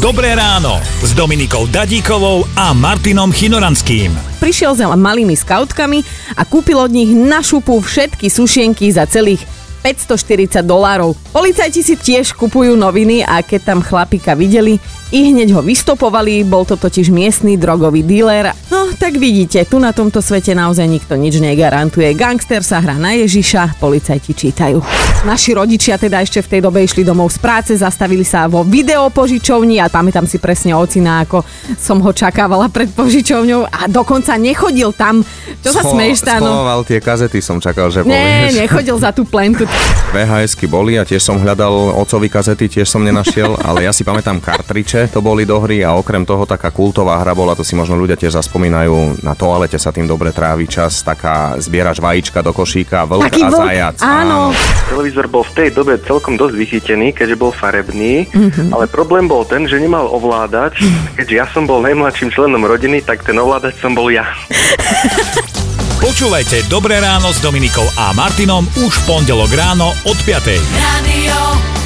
Dobré ráno s Dominikou Dadíkovou a Martinom Chinoranským. Prišiel za malými skautkami a kúpil od nich na šupu všetky sušienky za celých 540 dolárov. Policajti si tiež kupujú noviny a keď tam chlapika videli, i hneď ho vystopovali, bol to totiž miestny drogový díler. No, tak vidíte, tu na tomto svete naozaj nikto nič negarantuje. Gangster sa hrá na Ježiša, policajti čítajú. Naši rodičia teda ešte v tej dobe išli domov z práce, zastavili sa vo videopožičovni a pamätám si presne ocina, ako som ho čakávala pred požičovňou a dokonca nechodil tam. Čo sa Scho- smeješ, Táno? Schoval tie kazety, som čakal, že Nie, povieš. nechodil za tú plentu. VHSky boli a tiež som hľadal ocovi kazety, tiež som nenašiel, ale ja si pamätám kartriče, to boli do hry a okrem toho taká kultová hra bola, to si možno ľudia tiež zaspomínajú, na toalete sa tým dobre trávi čas, taká zbieraš vajíčka do košíka, vlk Taký a vlk, zajac. áno. Televízor bol v tej dobe celkom dosť vychytený, keďže bol farebný, Mhm. ale problém bol ten, že nemal ovládač. Keďže ja som bol najmladším členom rodiny, tak ten ovládač som bol ja. Počúvajte Dobré ráno s Dominikou a Martinom už v pondelok ráno od 5. Radio.